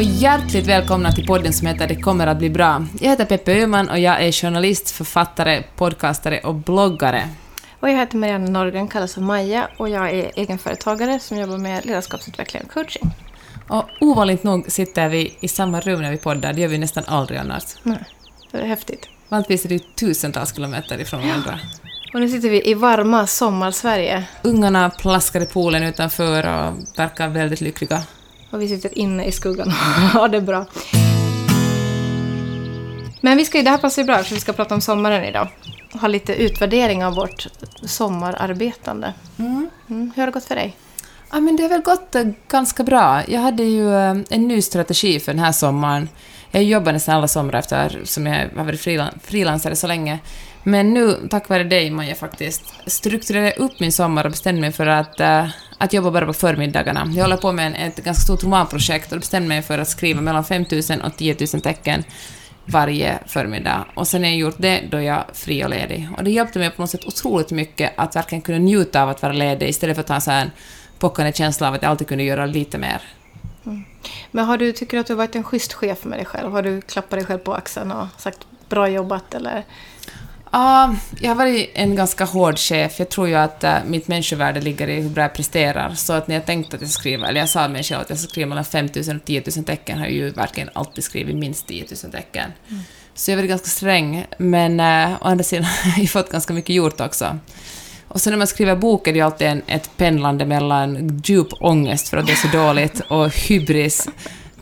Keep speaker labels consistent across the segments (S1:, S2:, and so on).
S1: och hjärtligt välkomna till podden som heter Det kommer att bli bra. Jag heter Peppe Öhman och jag är journalist, författare, podcastare och bloggare.
S2: Och jag heter Marianne Norgren, kallas för Maja och jag är egenföretagare som jobbar med ledarskapsutveckling och coaching.
S1: Och ovanligt nog sitter vi i samma rum när vi poddar, det gör vi nästan aldrig annars.
S2: Nej, det är häftigt.
S1: Vanligtvis är det tusentals kilometer ifrån varandra.
S2: Och nu sitter vi i varma sommar-Sverige
S1: Ungarna plaskar i poolen utanför och verkar väldigt lyckliga.
S2: Och vi sitter inne i skuggan och har det bra. Men vi ska, ju- det här passar ju bra för vi ska prata om sommaren idag. Och ha lite utvärdering av vårt sommararbetande. Mm, hur har det gått för dig?
S1: Ja, men det har väl gått eh, ganska bra. Jag hade ju eh, en ny strategi för den här sommaren. Jag jobbar nästan alla somrar efter som jag har varit frilan- frilansare så länge. Men nu, tack vare dig, Maja, faktiskt, strukturerade jag upp min sommar och bestämde mig för att, eh, att jobba bara på förmiddagarna. Jag håller på med en, ett ganska stort romanprojekt och bestämde mig för att skriva mellan 5 000 och 10 000 tecken varje förmiddag. Och sen när jag gjort det, då är jag fri och ledig. Och det hjälpte mig på något sätt otroligt mycket att verkligen kunna njuta av att vara ledig istället för att ha en sån här pockande känsla av att jag alltid kunde göra lite mer. Mm.
S2: Men har du, tycker du att du har varit en schysst chef med dig själv? Har du klappat dig själv på axeln och sagt bra jobbat eller?
S1: Ja, jag har varit en ganska hård chef. Jag tror ju att äh, mitt människovärde ligger i hur bra jag presterar. Så att när jag tänkte att jag skriva, eller jag sa mig själv att jag skulle skriva mellan 5 000 och 10 000 tecken, har jag ju verkligen alltid skrivit minst 10 000 tecken. Så jag har varit ganska sträng, men äh, å andra sidan har jag fått ganska mycket gjort också. Och sen när man skriver bok är det ju alltid en, ett pendlande mellan djup ångest för att det är så dåligt och hybris,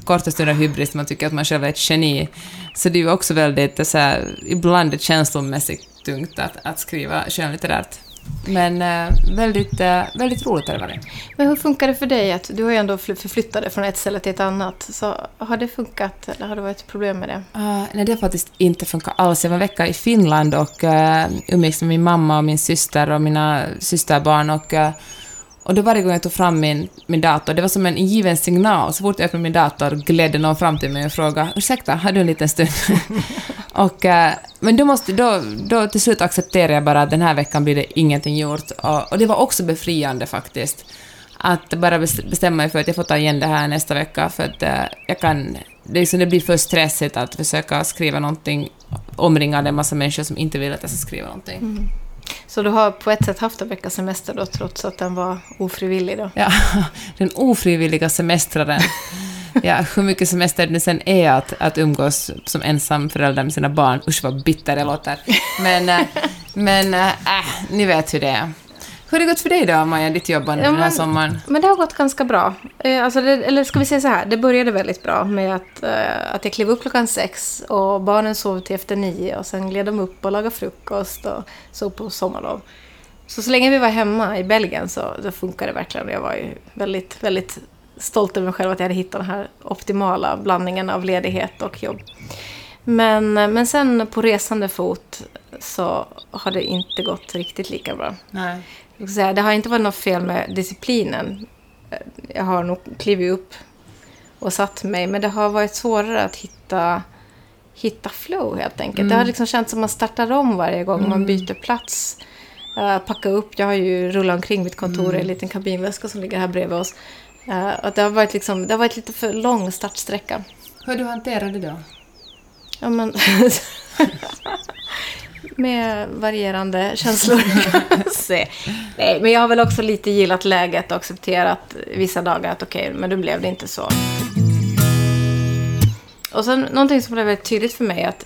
S1: korta stunder hybris, man tycker att man själv är ett geni. Så det är ju också väldigt, så här, ibland känslomässigt tungt att, att skriva skönlitterärt. Men eh, väldigt, eh, väldigt roligt har det varit.
S2: Men hur funkar det för dig? Att du har ju ändå fly- förflyttat dig från ett ställe till ett annat. Så har det funkat eller har det varit problem med det?
S1: Uh, nej, det har faktiskt inte funkat alls. Jag var en vecka i Finland och uh, umgicks med min mamma och min syster och mina systerbarn och, uh, och då varje gång jag tog fram min, min dator, det var som en given signal. Så fort jag öppnade min dator gled någon fram till mig och frågade ursäkta, har du en liten stund? och, eh, men då, måste, då, då till slut accepterade jag bara att den här veckan blir det ingenting gjort. Och, och det var också befriande faktiskt. Att bara bestämma mig för att jag får ta igen det här nästa vecka för att eh, jag kan... Det, liksom, det blir för stressigt att försöka skriva någonting omringad en massa människor som inte vill att jag ska skriva någonting. Mm.
S2: Så du har på ett sätt haft en veckas semester då trots att den var ofrivillig då?
S1: Ja, den ofrivilliga semestraren. Ja, hur mycket semester det sen är att, att umgås som ensam förälder med sina barn. Usch vad bitter det låter. Men, eh, men äh, ni vet hur det är. Hur har det gått för dig då, Maja, ditt jobbande
S2: Ja,
S1: den här
S2: men-
S1: sommaren?
S2: Men det har gått ganska bra. Eh, Alltså det, eller ska vi säga så här, det började väldigt bra med att, eh, att jag klev upp klockan sex och barnen sov till efter nio och sen gled de upp och lagade frukost och såg på sommarlov. Så så länge vi var hemma i Belgien så, så funkade det verkligen. Jag var ju väldigt, väldigt stolt över mig själv att jag hade hittat den här optimala blandningen av ledighet och jobb. Men, men sen på resande fot så har det inte gått riktigt lika bra.
S1: Nej.
S2: Säga, det har inte varit något fel med disciplinen. Jag har nog klivit upp och satt mig, men det har varit svårare att hitta, hitta flow helt enkelt. Det har liksom känts som att man startar om varje gång man byter plats. Uh, packa upp, jag har ju rullat omkring mitt kontor i en liten kabinväska som ligger här bredvid oss. Uh, att det, har varit liksom, det har varit lite för lång startsträcka.
S1: Hur du hanterat det då?
S2: Ja, men... med varierande känslor. Nej, men jag har väl också lite gillat läget och accepterat vissa dagar att okej, men då blev det inte så. Och sen någonting som blev väldigt tydligt för mig att,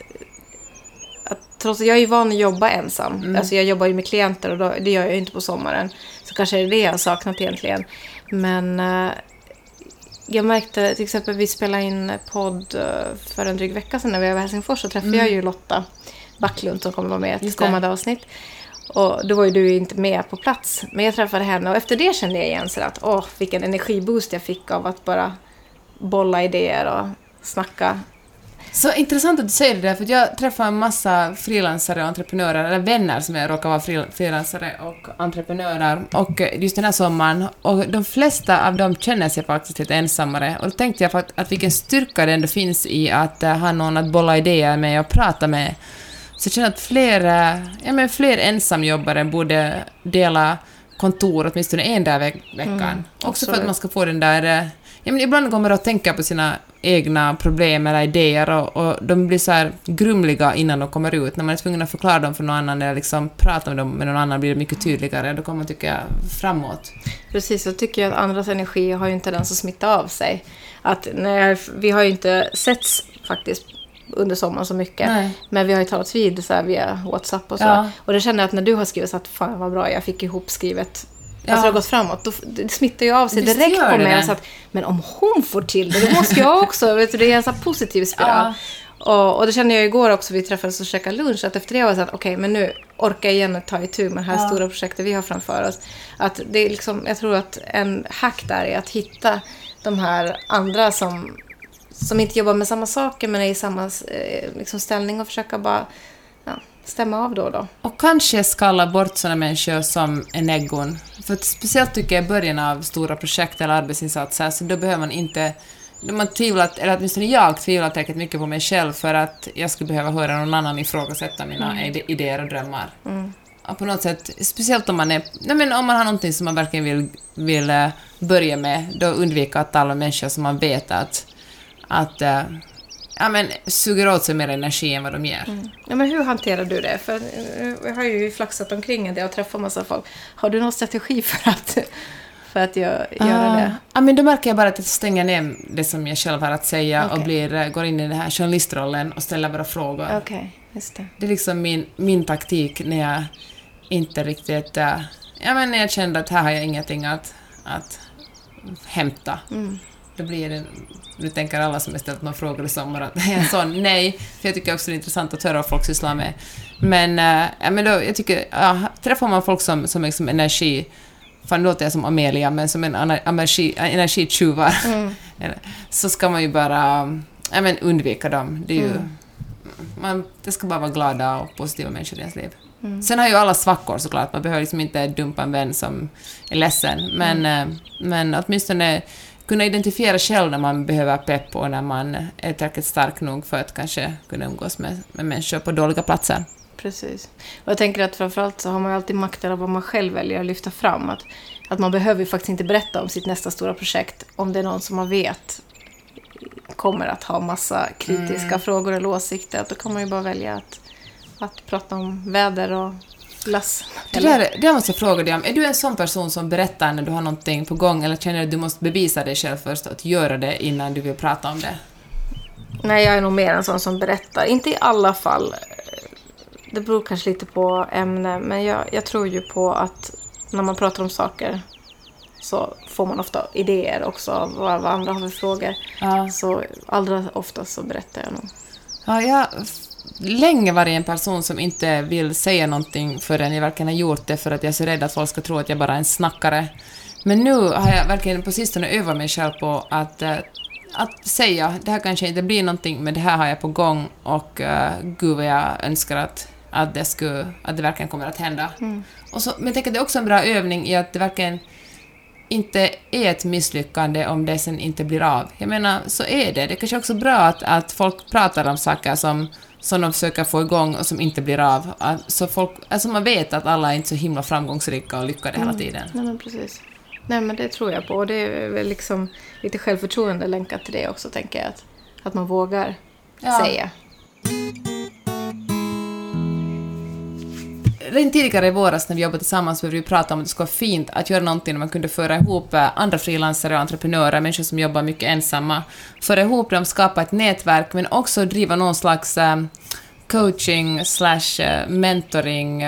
S2: att trots att jag är van att jobba ensam. Alltså jag jobbar ju med klienter och då, det gör jag ju inte på sommaren. Så kanske är det det jag har saknat egentligen. Men eh, jag märkte till exempel vi spelade in podd eh, för en dryg vecka sedan när vi var i Helsingfors så träffade jag ju Lotta Backlund som kommer vara med i ett kommande avsnitt. Och då var ju du inte med på plats. Men jag träffade henne och efter det kände jag igen så att åh, vilken energiboost jag fick av att bara bolla idéer och snacka.
S1: Så intressant att du säger det där, för jag träffar en massa frilansare och entreprenörer, eller vänner som jag råkar vara fri- frilansare och entreprenörer, och just den här sommaren, och de flesta av dem känner sig faktiskt lite ensammare, och då tänkte jag att, att vilken styrka det ändå finns i att eh, ha någon att bolla idéer med och prata med. Så jag känner att fler, eh, ja, men fler ensamjobbare borde dela kontor åtminstone en dag i veck- veckan. Också för att man ska få den där... eh, Ja, men ibland går man och tänker på sina egna problem eller idéer och, och de blir så här grumliga innan de kommer ut. När man är tvungen att förklara dem för någon annan eller liksom prata om dem med någon annan blir det mycket tydligare. Då kommer man, tycker jag, framåt.
S2: Precis, jag tycker att andras energi har ju inte den som smittar av sig. Att när, vi har ju inte setts faktiskt under sommaren så mycket.
S1: Nej.
S2: Men vi har ju talats vid så här via WhatsApp och så.
S1: Ja.
S2: Och det kände jag att när du har skrivit så att fan vad bra, jag fick ihop skrivet.
S1: Ja.
S2: Alltså det har gått framåt. Då, det smittar ju av sig
S1: Visst
S2: direkt på mig. Så att, men om hon får till det, då måste jag också. vet du, det är en sån positiv spiral. Och, och det kände jag igår också, vi träffades och käkade lunch, att efter det var jag så att okej, men nu orkar jag igen att ta itu med det här
S1: Ja.
S2: stora projektet vi har framför oss. Att det är liksom, jag tror att en hack där är att hitta de här andra som, som inte jobbar med samma saker men är i samma eh, liksom, ställning och försöka bara ja, stämma av då och då.
S1: Och kanske skala bort sådana människor som är neggon. För speciellt tycker jag i början av stora projekt eller arbetsinsatser, så då behöver man inte... Man tvivlat, eller åtminstone jag tvivlar tillräckligt mycket på mig själv för att jag skulle behöva höra någon annan ifrågasätta mina ide- idéer och drömmar. Ja, på något sätt, speciellt om man är... Nej, men om man har någonting som man verkligen vill, vill eh, börja med, då undvika att tala med människor som man vet att, att eh, ja, men, suger åt sig mer energi än vad de ger.
S2: Ja, men hur hanterar du det? För eh, jag har ju flaxat omkring del och träffat massa folk. Har du någon strategi för att, för att gö- göra
S1: Ah.
S2: det?
S1: Ja, men då märker jag bara att jag stänger ner det som jag själv har att säga och
S2: Okej.
S1: blir, eh, går in i den här journalistrollen och ställer bara frågor.
S2: Okej, just det.
S1: Det är liksom min, min taktik när jag inte riktigt... äh, ja, men när jag kände att här har jag ingenting att, att hämta.
S2: Mm.
S1: Då blir det... Nu tänker alla som har ställt några frågor i sommar att jag är en sån nej, för jag tycker också det är intressant att höra vad folk sysslar med. Men, äh, ja, men då, jag tycker, ja, träffar man folk som, som liksom energi... Fan, nu låter jag som Amelia, men som en energi, energitjuvar.
S2: Mm.
S1: Så ska man ju bara ja, men undvika dem. Det, är ju,
S2: Mm.
S1: man, det ska bara vara glada och positiva människor i ens liv.
S2: Mm.
S1: Sen har ju alla svackor såklart, man behöver liksom inte dumpa en vän som är ledsen, men,
S2: Mm.
S1: eh, men åtminstone kunna identifiera själv när man behöver pepp och när man är tillräckligt stark nog för att kanske kunna umgås med, med människor på dåliga platser.
S2: Precis. Och jag tänker att framförallt så har man alltid makt över vad man själv väljer att lyfta fram. Att, att man behöver ju faktiskt inte berätta om sitt nästa stora projekt om det är någon som man vet kommer att ha massa kritiska
S1: Mm.
S2: frågor eller åsikter. Då kan man ju bara välja att, att prata om väder och lass.
S1: Det där, det måste jag fråga dig om. Är du en sån person som berättar när du har någonting på gång eller känner du att du måste bevisa dig själv först att göra det innan du vill prata om det?
S2: Nej, jag är nog mer en sån som berättar. Inte i alla fall. Det beror kanske lite på ämne. Men jag, jag tror ju på att när man pratar om saker så får man ofta idéer också av vad, vad andra har för frågor.
S1: Ja.
S2: Så allra oftast så berättar jag nog.
S1: Ja, jag har länge varit en person som inte vill säga någonting förrän jag verkligen har gjort det för att jag är så rädd att folk ska tro att jag bara är en snackare. Men nu har jag verkligen på sistone övat mig själv på att, eh, att säga det här kanske inte blir någonting men det här har jag på gång och uh, gud vad jag önskar att, att, det skulle, att det verkligen kommer att hända. Och så, men jag tänker att det är också en bra övning i att det verkligen inte är ett misslyckande om det sen inte blir av. Jag menar, så är det. Det är kanske också bra att, att folk pratar om saker som, som de försöker få igång och som inte blir av. Så folk, alltså man vet att alla är inte så himla framgångsrika och lyckade hela tiden.
S2: Nej, men precis. Nej, men det tror jag på. Och det är väl liksom lite självförtroende länkat till det också, tänker jag. Att, att man vågar
S1: Ja.
S2: säga.
S1: Redan tidigare i våras när vi jobbade tillsammans började vi prata om att det skulle vara fint att göra någonting där man kunde föra ihop eh, andra frilansare och entreprenörer, människor som jobbar mycket ensamma, föra ihop dem, skapa ett nätverk, men också driva någon slags eh, coaching slash eh, mentoring,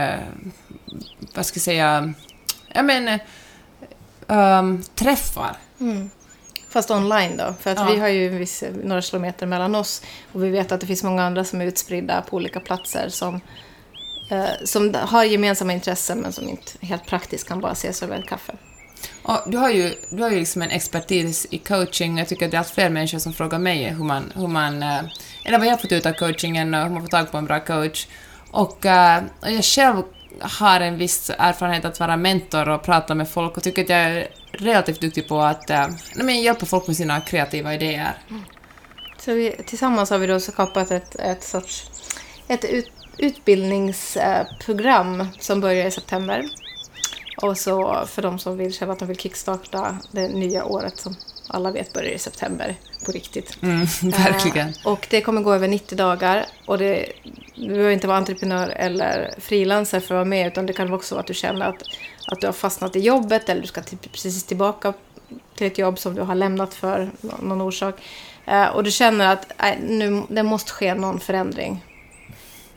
S1: vad ska jag säga, ja men, ehm, träffar.
S2: Fast online då. För att
S1: Ja.
S2: vi har ju viss, några kilometer mellan oss. Och vi vet att det finns många andra som är utspridda på olika platser. Som, som har gemensamma intressen men som inte helt praktiskt kan bara ses över ett kaffe.
S1: Och du har ju, du har ju liksom en expertis i coaching. Jag tycker att det är allt fler människor som frågar mig hur man, hur man eh, eller vad jag har fått ut av coachingen och hur man får tag på en bra coach. Och, eh, och jag själv har en viss erfarenhet att vara mentor och prata med folk och tycker att jag är relativt duktig på att eh, nej, hjälpa folk med sina kreativa idéer.
S2: Så vi, tillsammans har vi då skapat ett, ett sorts ett ut, utbildningsprogram som börjar i september. Och så för de som vill känna att de vill kickstarta det nya året som alla vet börjar i september på riktigt.
S1: Mm, verkligen.
S2: Eh, och det kommer gå över 90 dagar. Och det, du behöver inte vara entreprenör eller frilansare för att vara med. Utan det kan också vara att du känner att, att du har fastnat i jobbet eller du ska till, precis tillbaka till ett jobb som du har lämnat för någon orsak. Eh, och du känner att äh, nu, det måste ske någon förändring.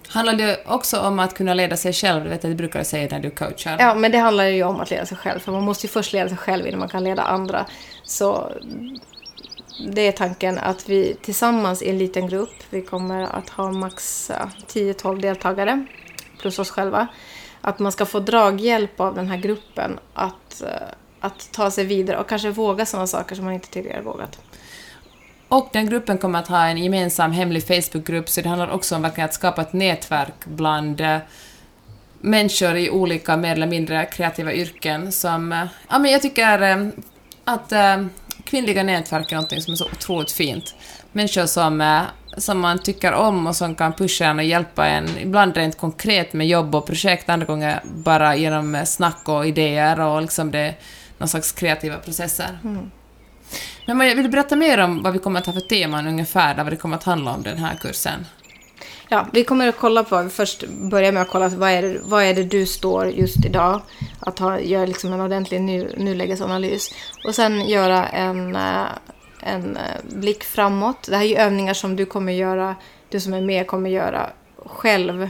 S1: Handlar det också om att kunna leda sig själv? Det vet att du brukar du säga när du coachar.
S2: Ja, men det handlar ju om att leda sig själv. För man måste ju först leda sig själv innan man kan leda andra. Så det är tanken att vi tillsammans i en liten grupp, vi kommer att ha max eh, 10-12 deltagare, plus oss själva, att man ska få draghjälp av den här gruppen att, eh, att ta sig vidare och kanske våga sådana saker som man inte tidigare vågat.
S1: Och den gruppen kommer att ha en gemensam hemlig Facebookgrupp, så det handlar också om att skapa ett nätverk bland eh, människor i olika mer eller mindre kreativa yrken som... Eh, ja, men jag tycker eh, att kvinnliga nätverk är något som är så otroligt fint. Människor som, som man tycker om och som kan pusha en och hjälpa en, ibland rent konkret med jobb och projekt, andra gånger bara genom snack och idéer och liksom det, någon slags kreativa processer. Mm. Men vill du berätta mer om vad vi kommer att ha för teman ungefär, vad det kommer att handla om den här kursen?
S2: Ja, vi kommer att kolla på, först börja med att kolla vad är det, vad är det du står just idag. Att ha, göra liksom en ordentlig nu, nulägesanalys. Och sen göra en, eh, en eh, blick framåt. Det här är ju övningar som du kommer göra, du som är med kommer göra själv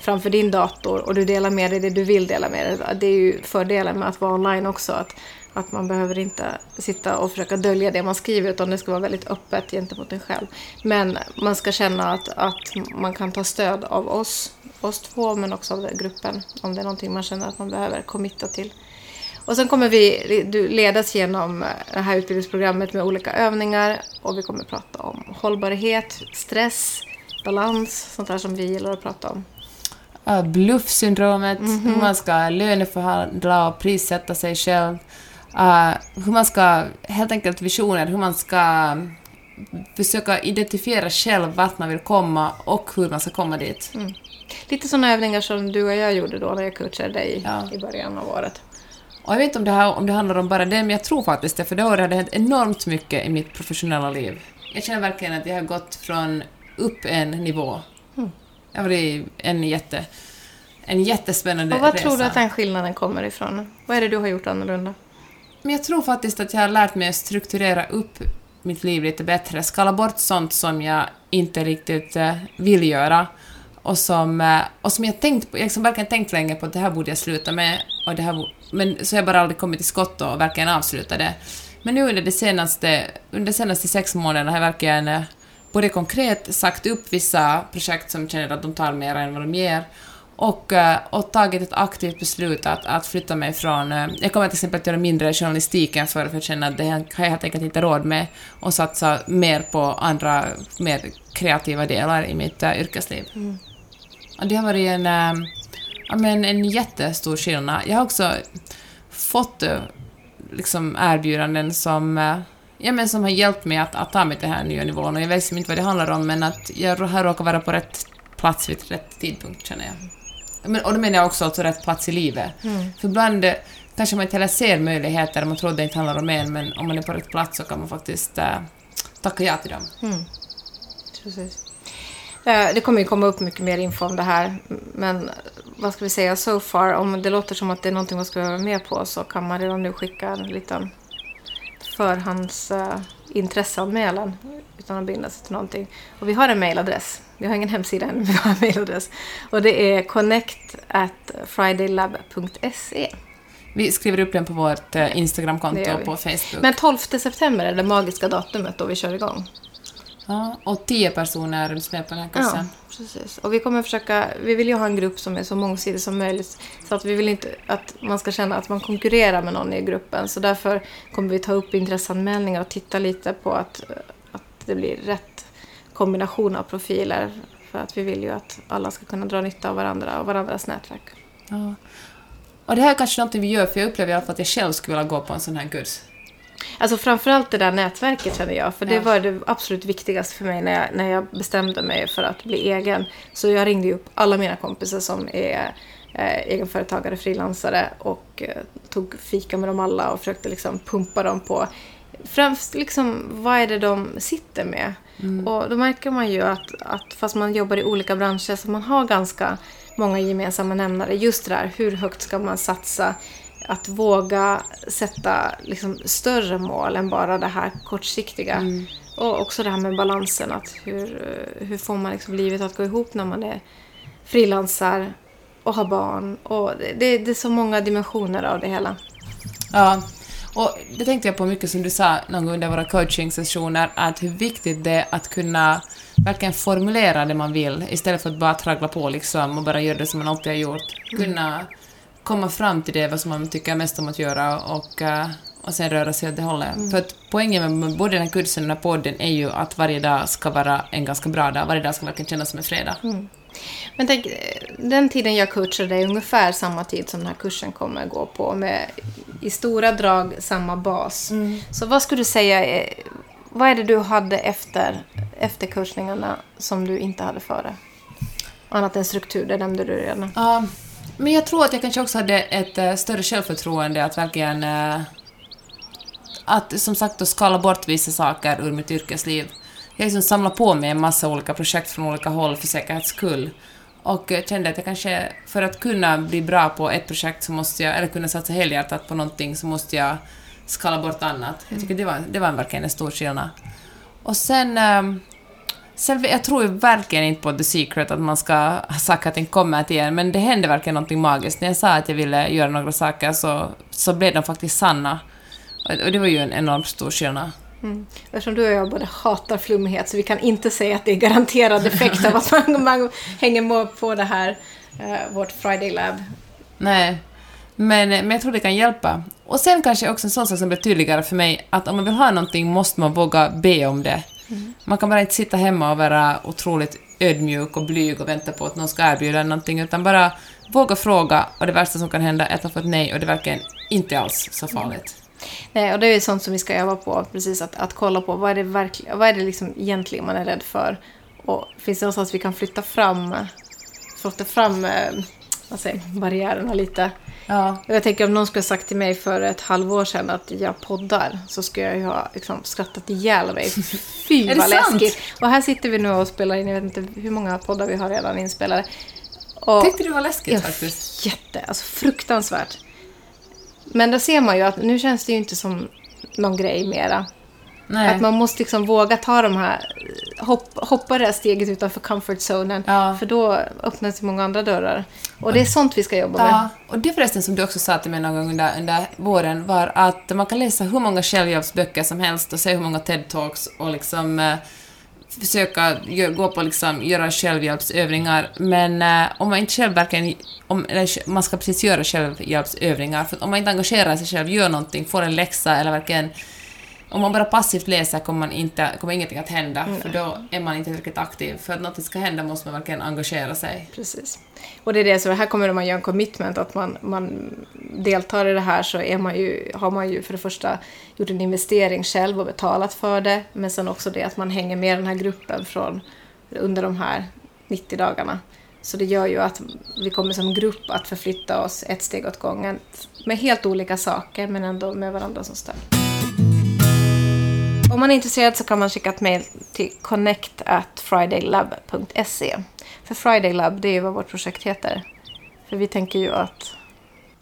S2: framför din dator och du delar med dig det du vill dela med dig. Det är ju fördelen med att vara online också. Att att man behöver inte sitta och försöka dölja det man skriver utan det ska vara väldigt öppet gentemot en själv. Men man ska känna att, att man kan ta stöd av oss, oss två men också av gruppen om det är någonting man känner att man behöver committa till. Och sen kommer vi ledas genom det här utbildningsprogrammet med olika övningar och vi kommer prata om hållbarhet, stress, balans, sånt där som vi gillar att prata om.
S1: Bluffsyndromet, mm -hmm. hur man ska löneförhandla och prissätta sig själv uh, hur man ska, helt enkelt visioner, hur man ska försöka identifiera själv vart man vill komma och hur man ska komma dit. Mm.
S2: Lite sådana övningar som du och jag gjorde då när jag coachade dig ja. i början av året.
S1: Och jag vet inte om det, här, om det handlar om bara det, men jag tror faktiskt det, för det året har det hänt enormt mycket i mitt professionella liv. Jag känner verkligen att jag har gått från upp en nivå. Mm. Det har varit en jätte, en jättespännande
S2: resa. Och vad
S1: resa.
S2: tror du att den skillnaden kommer ifrån? Vad är det du har gjort annorlunda?
S1: Men jag tror faktiskt att jag har lärt mig att strukturera upp mitt liv lite bättre, skala bort sånt som jag inte riktigt eh, vill göra och som, eh, och som jag tänkt på, jag liksom verkligen tänkt länge på att det här borde jag sluta med, och det här, men så har jag bara aldrig kommit till skott och verkligen avslutat det. Men nu under de senaste, under de senaste sex månaderna har jag verkligen eh, både konkret sagt upp vissa projekt som känner att de tar mer än vad de ger och, eh, och tagit ett aktivt beslut att, att flytta mig från... Eh, jag kommer till exempel att göra mindre journalistik än förr för att känna att det har jag helt enkelt inte råd med och satsa mer på andra, mer kreativa delar i mitt uh, yrkesliv. Mm. Och det har varit en, uh, ja, men en jättestor skillnad. Jag har också fått uh, liksom erbjudanden som, ja, men som har hjälpt mig att, att ta mig till den här nya nivån och jag vet liksom inte vad det handlar om men att jag har råkat vara på rätt plats vid rätt tidpunkt känner jag. Men, och då menar jag också alltså rätt plats i livet. Mm. För ibland eh, kanske man inte heller ser möjligheter, man tror det inte handlar om en, men om man är på rätt plats så kan man faktiskt äh, tacka ja till dem. Mm.
S2: Precis. Eh, det kommer ju komma upp mycket mer info om det här, men vad ska vi säga, so far, om det låter som att det är någonting man ska vara med på så kan man redan nu skicka en liten förhandsintresseanmälan utan att binda sig till någonting. Och vi har en mailadress. Vi har ingen hemsida än, men vi har en mailadress. Och det är connect at fridaylab.se.
S1: Vi skriver upp den på vårt eh, Instagramkonto och på Facebook.
S2: Men 12 september är det magiska datumet då vi kör igång.
S1: Ja, och tio personer är med på den här kursen.
S2: Ja, precis. Och vi kommer försöka, vi vill ju ha en grupp som är så mångsidig som möjligt. Så att vi vill inte att man ska känna att man konkurrerar med någon i gruppen. Så därför kommer vi ta upp intresseanmälningar och titta lite på att, att det blir rätt kombination av profiler. För att vi vill ju att alla ska kunna dra nytta av varandra och varandras nätverk.
S1: Ja. Och det här är kanske något vi gör, för jag upplever i alla fall att jag själv skulle vilja gå på en sån här kurs.
S2: Alltså framförallt det där nätverket känner jag. För det ja. var det absolut viktigaste för mig när jag, när jag bestämde mig för att bli egen. Så jag ringde upp alla mina kompisar som är eh, egenföretagare, frilansare och eh, tog fika med dem alla och försökte liksom pumpa dem på främst liksom, vad är det de sitter med? Och då märker man ju att, att fast man jobbar i olika branscher så man har ganska många gemensamma nämnare. Just det där, hur högt ska man satsa? Att våga sätta liksom, större mål än bara det här kortsiktiga. Och också det här med balansen. Att hur, hur får man liksom livet att gå ihop när man är frilansar och har barn. Och det, det är så många dimensioner av det hela.
S1: Ja, och det tänkte jag på mycket som du sa någon gång under våra coaching-sessioner, att hur viktigt det är att kunna verkligen formulera det man vill, istället för att bara traggla på liksom och bara göra det som man alltid har gjort. Kunna komma fram till det, vad som man tycker mest om att göra och, eh, och sen röra sig åt det hållet. För att poängen med både den här kursen och den här podden är ju att varje dag ska vara en ganska bra dag, varje dag ska verkligen kännas som en fredag.
S2: Men tänk, den tiden jag coachade är ungefär samma tid som den här kursen kommer gå på med i stora drag samma bas. Så vad skulle du säga, vad är det du hade efter, efter coachningarna som du inte hade före? Annat än struktur, det nämnde du redan.
S1: Ja, men jag tror att jag kanske också hade ett eh, större självförtroende att verkligen... eh, att som sagt då skala bort vissa saker ur mitt yrkesliv. Jag liksom samlade på mig en massa olika projekt från olika håll för säkerhets skull. Och kände att jag kanske, för att kunna bli bra på ett projekt så måste jag, eller kunna satsa helhjärtat på någonting så måste jag skala bort annat. Jag tycker det var, det var verkligen en stor skillnad. Och sen... Sen, jag tror verkligen inte på The Secret, att man ska ha saker kommer till en, men det hände verkligen någonting magiskt. När jag sa att jag ville göra några saker så, så blev de faktiskt sanna. Och, och det var ju en enormt stor skillnad.
S2: Mm. Eftersom du och jag både hatar flummighet så vi kan inte säga att det är garanterad effekt av att man, man hänger med på det här, eh, vårt Friday Lab.
S1: Nej, men, men jag tror det kan hjälpa. Och sen kanske också en sån sak som blir tydligare för mig, att om man vill ha någonting måste man våga be om det. Man kan bara inte sitta hemma och vara otroligt ödmjuk och blyg och vänta på att någon ska erbjuda någonting, utan bara våga fråga och det värsta som kan hända är att man får ett nej och det verkligen inte alls så farligt.
S2: Nej, och det är ju sånt som vi ska öva på, precis att, att kolla på vad är det, verkligen, vad är det liksom egentligen man är rädd för. Och finns det någonstans vi kan flytta fram, flytta fram eh, vad säger, barriärerna lite.
S1: Ja.
S2: Jag tänker om någon skulle ha sagt till mig för ett halvår sedan att jag poddar så skulle jag ju ha liksom, skrattat ihjäl mig. Fy
S1: Är det
S2: vad
S1: sant?
S2: läskigt. Och här sitter vi nu och spelar in, jag vet inte hur många poddar vi har redan inspelade. Och,
S1: Tyckte du var läskigt
S2: Ja,
S1: faktiskt?
S2: Jätte, alltså fruktansvärt. Men då ser man ju att nu känns det ju inte som någon grej mera.
S1: Nej.
S2: Att man måste liksom våga ta de här, hopp, hoppa det här steget utanför comfort zonen.
S1: Ja.
S2: För då öppnas ju många andra dörrar. Och det är sånt vi ska jobba med.
S1: Ja, och det förresten som du också sa till mig någon gång under, under våren var att man kan läsa hur många självhjälpsböcker som helst och se hur många TED-talks och liksom eh, försöka gö- gå på liksom, göra självhjälpsövningar, men eh, om man inte själv verkligen... Om, eller, man ska precis göra självhjälpsövningar, för om man inte engagerar sig själv, gör någonting, får en läxa eller verkligen... Om man bara passivt läser kommer, man inte, kommer ingenting att hända, för då är man inte tillräckligt aktiv. För att något ska hända måste man verkligen engagera sig.
S2: Precis. Och det är det, så här kommer man göra en commitment, att man, man deltar i det här så är man ju, har man ju för det första gjort en investering själv och betalat för det, men sen också det att man hänger med den här gruppen från, under de här 90 dagarna. Så det gör ju att vi kommer som grupp att förflytta oss ett steg åt gången med helt olika saker, men ändå med varandra som stöd. Om man är intresserad så kan man skicka ett mejl till connect at fridaylab.se. För Friday Lab, det är vad vårt projekt heter. För vi tänker ju att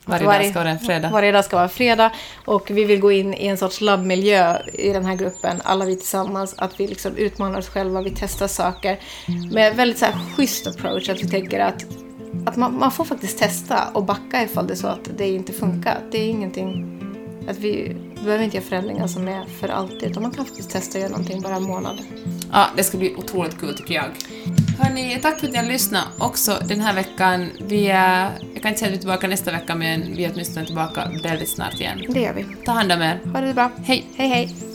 S1: Varje,
S2: Varje-
S1: dag ska vara en fredag.
S2: varje dag ska vara fredag och vi vill gå in i en sorts labbmiljö i den här gruppen, alla vi tillsammans, att vi liksom utmanar oss själva, vi testar saker med väldigt så här schysst approach, att vi tänker att, att man, man får faktiskt testa och backa ifall det är så att det inte funkar. Det är ingenting, att vi, behöver inte göra förändringar som är för alltid, utan man kan faktiskt testa att göra någonting bara en månad.
S1: Ja, det ska bli otroligt kul tycker jag. Hörni, tack för att ni har lyssnat också den här veckan. Vi är, jag kan inte säga att vi är tillbaka nästa vecka, men vi är åtminstone tillbaka väldigt snart igen.
S2: Det gör vi.
S1: Ta hand om er.
S2: Ha det bra.
S1: Hej!
S2: Hej hej!